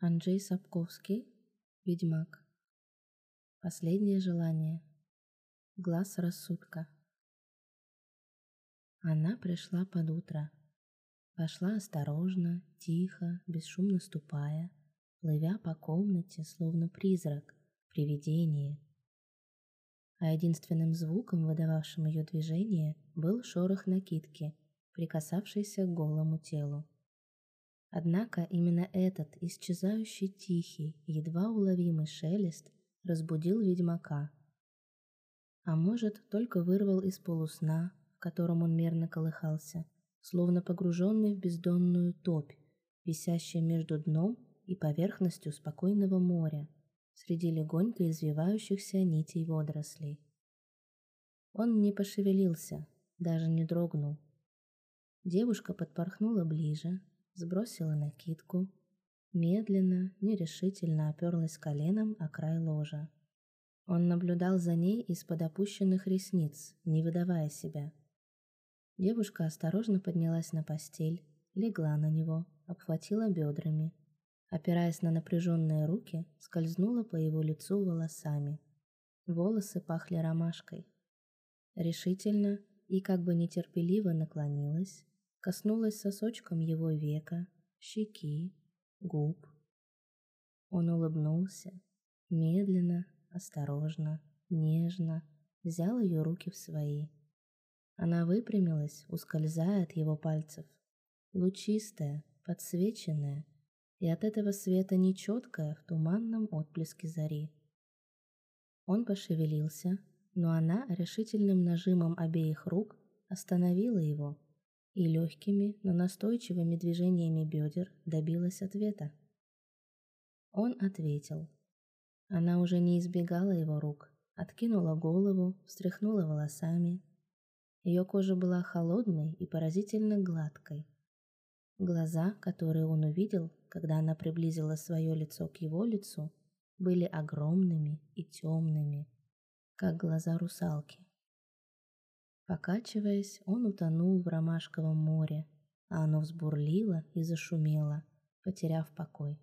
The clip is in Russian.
Анджей Сапковский, Ведьмак. Последнее желание. Глаз рассудка. Она пришла под утро. Вошла осторожно, тихо, бесшумно ступая, плывя по комнате, словно призрак, привидение. А единственным звуком, выдававшим ее движение, был шорох накидки, прикасавшийся к голому телу. Однако именно этот исчезающий тихий, едва уловимый шелест разбудил ведьмака. А может, только вырвал из полусна, в котором он мерно колыхался, словно погруженный в бездонную топь, висящую между дном и поверхностью спокойного моря, среди легонько извивающихся нитей водорослей. Он не пошевелился, даже не дрогнул. Девушка подпорхнула ближе, сбросила накидку, медленно, нерешительно оперлась коленом о край ложа. Он наблюдал за ней из-под опущенных ресниц, не выдавая себя. Девушка осторожно поднялась на постель, легла на него, обхватила бедрами. Опираясь на напряженные руки, скользнула по его лицу волосами. Волосы пахли ромашкой. Решительно и как бы нетерпеливо наклонилась, коснулась сосочком его века, щеки, губ. Он улыбнулся, медленно, осторожно, нежно взял ее руки в свои. Она выпрямилась, ускользая от его пальцев, лучистая, подсвеченная, и от этого света нечеткая в туманном отблеске зари. Он пошевелился, но она решительным нажимом обеих рук остановила его и легкими, но настойчивыми движениями бедер добилась ответа. Он ответил. Она уже не избегала его рук, откинула голову, встряхнула волосами. Ее кожа была холодной и поразительно гладкой. Глаза, которые он увидел, когда она приблизила свое лицо к его лицу, были огромными и темными, как глаза русалки. Покачиваясь, он утонул в ромашковом море, а оно взбурлило и зашумело, потеряв покой.